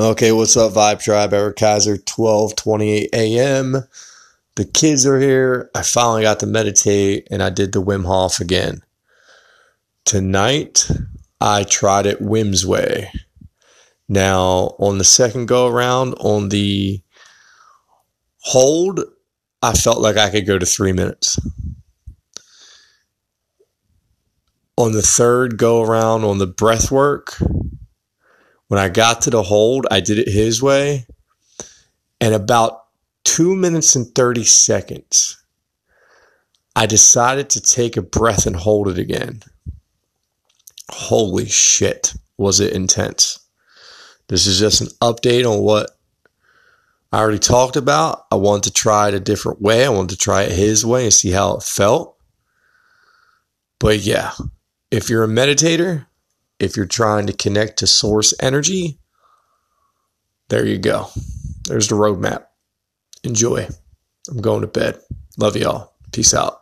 Okay, what's up, Vibe Tribe? Eric Kaiser, 12:28 a.m. The kids are here. I finally got to meditate and I did the Wim Hof again. Tonight, I tried it Wim's way. Now, on the second go around, on the hold, I felt like I could go to three minutes. On the third go around, on the breath work, when I got to the hold, I did it his way. And about two minutes and 30 seconds, I decided to take a breath and hold it again. Holy shit, was it intense! This is just an update on what I already talked about. I wanted to try it a different way. I wanted to try it his way and see how it felt. But yeah, if you're a meditator, if you're trying to connect to source energy, there you go. There's the roadmap. Enjoy. I'm going to bed. Love y'all. Peace out.